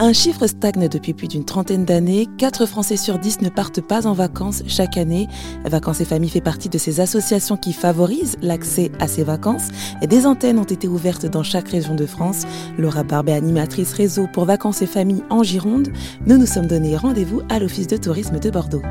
Un chiffre stagne depuis plus d'une trentaine d'années. 4 Français sur 10 ne partent pas en vacances chaque année. Vacances et Familles fait partie de ces associations qui favorisent l'accès à ces vacances. Et des antennes ont été ouvertes dans chaque région de France. Laura Barbe est animatrice réseau pour Vacances et Familles en Gironde. Nous nous sommes donné rendez-vous à l'Office de tourisme de Bordeaux.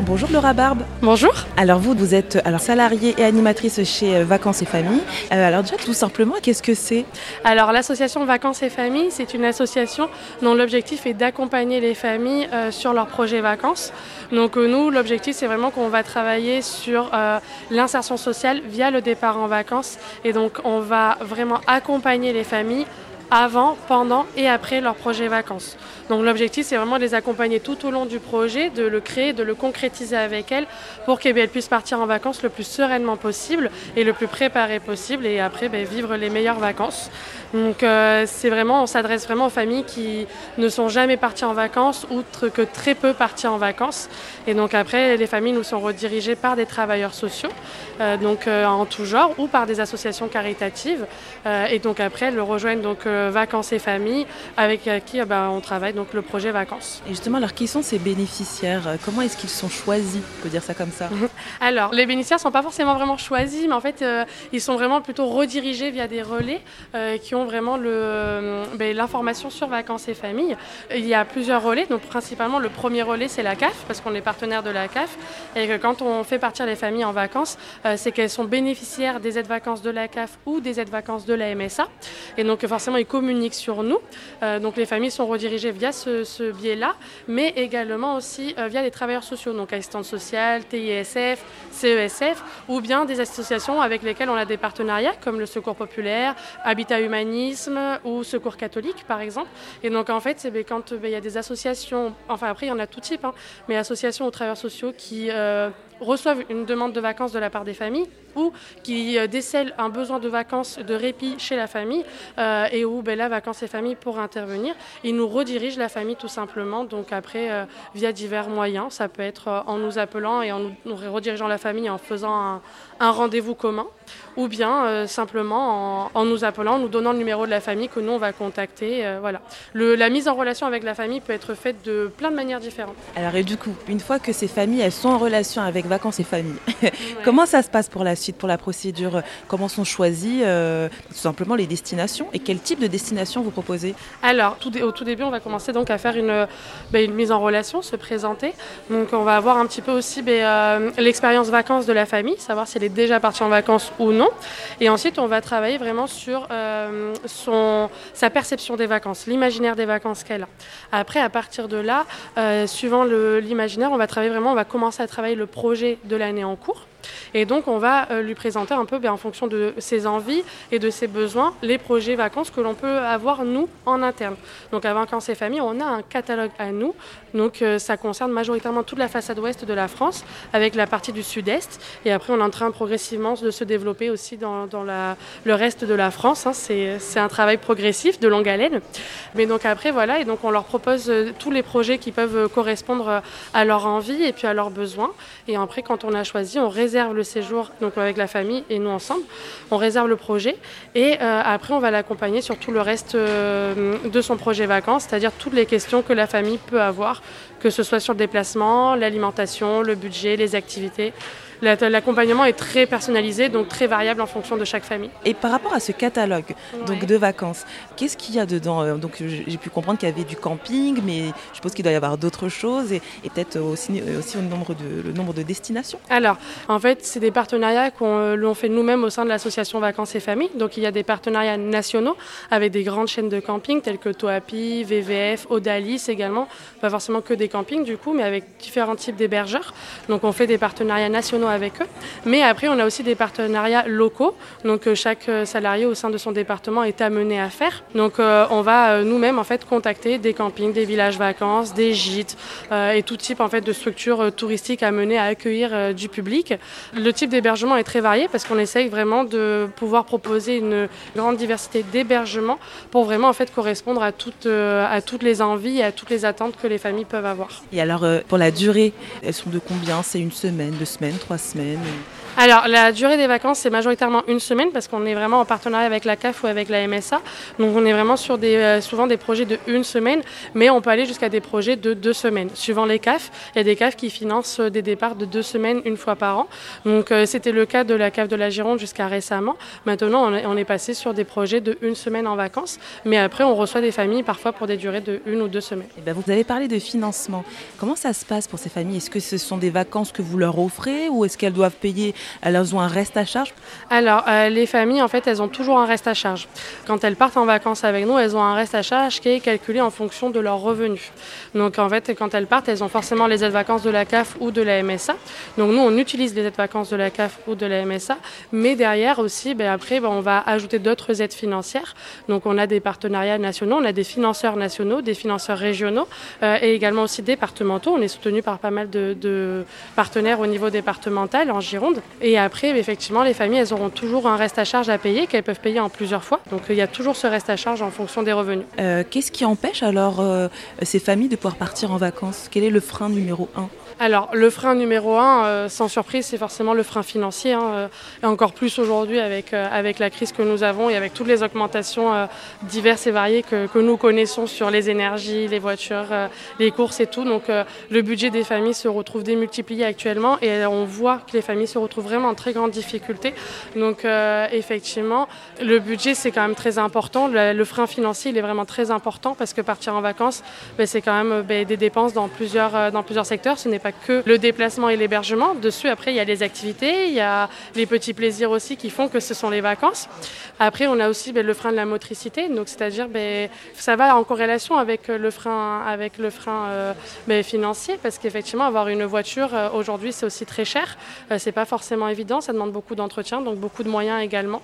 Bonjour Laura Barbe. Bonjour. Alors vous, vous êtes alors salariée et animatrice chez euh, Vacances et Familles. Euh, alors déjà tout simplement, qu'est-ce que c'est? Alors l'association Vacances et Familles, c'est une association dont l'objectif est d'accompagner les familles euh, sur leurs projets vacances. Donc nous, l'objectif c'est vraiment qu'on va travailler sur l'insertion sociale via le départ en vacances et donc on va vraiment accompagner les familles avant, pendant et après leur projet vacances. Donc l'objectif, c'est vraiment de les accompagner tout au long du projet, de le créer, de le concrétiser avec elles pour qu'elles puissent partir en vacances le plus sereinement possible et le plus préparé possible et après ben, vivre les meilleures vacances. Donc euh, c'est vraiment, on s'adresse vraiment aux familles qui ne sont jamais parties en vacances, outre que très peu parties en vacances. Et donc après, les familles nous sont redirigées par des travailleurs sociaux, euh, donc euh, en tout genre, ou par des associations caritatives. et donc après, elles rejoignent donc Vacances et Familles, avec qui ben, on travaille donc le projet Vacances. Et justement, alors qui sont ces bénéficiaires? Comment est-ce qu'ils sont choisis? On peut dire ça comme ça. alors, les bénéficiaires ne sont pas forcément vraiment choisis, mais en fait, ils sont vraiment plutôt redirigés via des relais qui ont vraiment euh, ben, l'information sur vacances et familles. Il y a plusieurs relais, donc principalement le premier relais c'est la CAF, parce qu'on est partenaire de la CAF, et que quand on fait partir les familles en vacances, euh, c'est qu'elles sont bénéficiaires des aides vacances de la CAF ou des aides vacances de la MSA, et donc forcément ils communiquent sur nous. Euh, donc les familles sont redirigées via ce, biais-là, mais également aussi via les travailleurs sociaux, donc assistante sociale, TISF, CESF, ou bien des associations avec lesquelles on a des partenariats, comme le Secours populaire, Habitat Humaniste, ou Secours catholique, par exemple. Et donc, en fait, ben, quand ben, il y a des associations, enfin après, il y en a tout type, hein, mais associations aux travailleurs sociaux qui euh, reçoivent une demande de vacances de la part des familles ou qui euh, décèlent un besoin de vacances, de répit chez la famille euh, et où ben, la vacances et famille pour intervenir. Ils nous redirigent la famille tout simplement, donc après via divers moyens. Ça peut être en nous appelant et en nous, redirigeant la famille en faisant un rendez-vous commun ou bien euh, simplement en, nous appelant, en nous donnant le numéro de la famille que nous on va contacter. Euh, voilà. la mise en relation avec la famille peut être faite de plein de manières différentes. Alors et du coup, une fois que ces familles elles sont en relation avec vacances et familles, comment ça se passe pour la suite, pour la procédure? Comment sont choisies euh, tout simplement les destinations? Et quel type de destination vous proposez? Alors tout, au tout début, on va commencer donc à faire une, une, mise en relation, se présenter. Donc on va avoir un petit peu aussi ben, l'expérience vacances de la famille, savoir si elle est déjà partie en vacances ou non. Et ensuite, on va travailler vraiment sur euh, son, sa perception des vacances, l'imaginaire des vacances qu'elle a. Après, à partir de là, euh, suivant l'imaginaire, on va travailler vraiment, on va commencer à travailler le projet de l'année en cours. Et donc, on va euh, lui présenter un peu, ben, en fonction de ses envies et de ses besoins, les projets vacances que l'on peut avoir, nous, en interne. Donc, à Vacances et Familles, on a un catalogue à nous. Donc, euh, ça concerne majoritairement toute la façade ouest de la France, avec la partie du sud-est. Et après, on est en train progressivement de se développer aussi dans, le reste de la France. Hein. C'est un travail progressif, de longue haleine. Mais donc, après, voilà. Et donc, on leur propose euh, tous les projets qui peuvent correspondre à leur envie et puis à leurs besoins. Et après, quand on a choisi, on réserve réserve le séjour donc avec la famille et nous ensemble. On réserve le projet et euh, après on va l'accompagner sur tout le reste euh, de son projet vacances, c'est-à-dire toutes les questions que la famille peut avoir, que ce soit sur le déplacement, l'alimentation, le budget, les activités. L'accompagnement est très personnalisé, donc très variable en fonction de chaque famille. Et par rapport à ce catalogue donc de vacances, qu'est-ce qu'il y a dedans? Euh, Donc j'ai pu comprendre qu'il y avait du camping, mais je suppose qu'il doit y avoir d'autres choses et, peut-être aussi, aussi le, nombre de, le nombre de destinations. Alors, en fait, c'est des partenariats qu'on euh, fait nous-mêmes au sein de l'association Vacances et Familles. Donc il y a des partenariats nationaux avec des grandes chaînes de camping telles que Toapi, VVF, Odalis également. Pas forcément que des campings du coup, mais avec différents types d'hébergeurs. Donc on fait des partenariats nationaux avec eux. Mais après, on a aussi des partenariats locaux, donc euh, chaque euh, salarié au sein de son département est amené à faire. Donc euh, on va nous-mêmes en fait contacter des campings, des villages vacances, des gîtes et tout type en fait de structures touristiques amenées à accueillir du public. Le type d'hébergement est très varié parce qu'on essaye vraiment de pouvoir proposer une grande diversité d'hébergements pour vraiment en fait correspondre à toutes, à toutes les envies et à toutes les attentes que les familles peuvent avoir. Et alors pour la durée, elles sont de combien? C'est une semaine, deux semaines, trois semaines Alors, la durée des vacances, c'est majoritairement une semaine parce qu'on est vraiment en partenariat avec la CAF ou avec la MSA. Donc, on est vraiment sur des, euh, souvent des projets de une semaine, mais on peut aller jusqu'à des projets de deux semaines. Suivant les CAF, il y a des CAF qui financent des départs de deux semaines une fois par an. Donc, euh, c'était le cas de la CAF de la Gironde jusqu'à récemment. Maintenant, on est, passé sur des projets de une semaine en vacances, mais après, on reçoit des familles parfois pour des durées de une ou deux semaines. Et eh ben, vous avez parlé de financement. Comment ça se passe pour ces familles? Est-ce que ce sont des vacances que vous leur offrez ou est-ce qu'elles doivent payer elles ont un reste à charge? Alors, euh, les familles, en fait, elles ont toujours un reste à charge. Quand elles partent en vacances avec nous, elles ont un reste à charge qui est calculé en fonction de leurs revenus. Donc, en fait, quand elles partent, elles ont forcément les aides vacances de la CAF ou de la MSA. Donc, nous, on utilise les aides vacances de la CAF ou de la MSA. Mais derrière aussi, ben, après, ben, on va ajouter d'autres aides financières. Donc, on a des partenariats nationaux, on a des financeurs nationaux, des financeurs régionaux euh, et également aussi départementaux. On est soutenu par pas mal de, de partenaires au niveau départemental en Gironde. Et après, effectivement, les familles, elles auront toujours un reste à charge à payer, qu'elles peuvent payer en plusieurs fois. Donc il y a toujours ce reste à charge en fonction des revenus. Euh, qu'est-ce qui empêche alors euh, ces familles de pouvoir partir en vacances? Quel est le frein numéro un? Alors, le frein numéro un, euh, sans surprise, c'est forcément le frein financier. Hein, euh, et encore plus aujourd'hui avec, euh, avec la crise que nous avons et avec toutes les augmentations diverses et variées que, que, nous connaissons sur les énergies, les voitures, les courses et tout. Donc, le budget des familles se retrouve démultiplié actuellement et on voit que les familles se retrouvent vraiment en très grande difficulté. Donc, effectivement, le budget, c'est quand même très important. Le, frein financier, il est vraiment très important parce que partir en vacances, ben, c'est quand même ben, des dépenses dans plusieurs, dans plusieurs secteurs. Que le déplacement et l'hébergement. Dessus, après, il y a les activités, il y a les petits plaisirs aussi qui font que ce sont les vacances. Après, on a aussi ben, le frein de la motricité, donc c'est-à-dire ben, ça va en corrélation avec le frein, avec le frein euh, ben, financier, parce qu'effectivement, avoir une voiture euh, aujourd'hui, c'est aussi très cher. Euh, c'est pas forcément évident, ça demande beaucoup d'entretien, donc beaucoup de moyens également.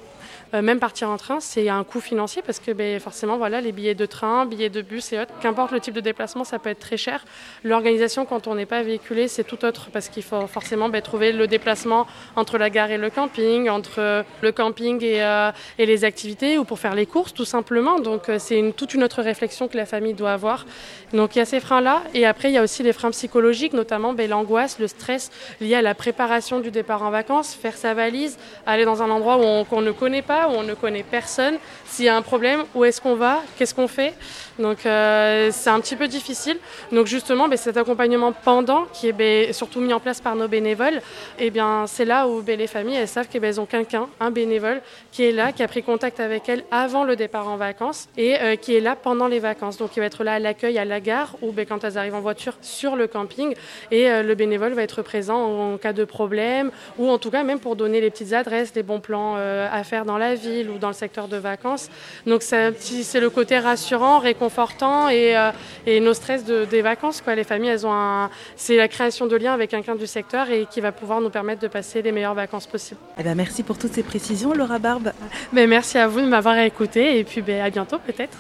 Euh, même partir en train, c'est un coût financier parce que ben, forcément, voilà, les billets de train, billets de bus et autres, qu'importe le type de déplacement, ça peut être très cher. L'organisation, quand on n'est pas véhiculé, c'est tout autre parce qu'il faut forcément ben, trouver le déplacement entre la gare et le camping, entre le camping et, euh, et les activités ou pour faire les courses, tout simplement. Donc, euh, c'est une, toute une autre réflexion que la famille doit avoir. Donc, il y a ces freins-là. Et après, il y a aussi les freins psychologiques, notamment ben, l'angoisse, le stress lié à la préparation du départ en vacances, faire sa valise, aller dans un endroit qu'on ne connaît pas où on ne connaît personne. S'il y a un problème, où est-ce qu'on va? Qu'est-ce qu'on fait? Donc euh, c'est un petit peu difficile. Donc justement, ben, cet accompagnement pendant, qui est ben, surtout mis en place par nos bénévoles, eh bien c'est là où ben, les familles savent qu'elles ont quelqu'un, un bénévole, qui est là, qui a pris contact avec elles avant le départ en vacances et euh, qui est là pendant les vacances. Donc il va être là à l'accueil à la gare ou quand elles arrivent en voiture sur le camping et euh, le bénévole va être présent en, cas de problème ou en tout cas même pour donner les petites adresses, les bons plans à faire dans la ville ou dans le secteur de vacances. Donc c'est le côté rassurant, réconfortant et, euh, et nos stress de, des vacances. Quoi. Les familles, elles ont c'est la création de liens avec quelqu'un du secteur et qui va pouvoir nous permettre de passer les meilleures vacances possibles. Eh ben, merci pour toutes ces précisions, Laura Barbe. Ben, merci à vous de m'avoir écouté et puis ben, à bientôt peut-être.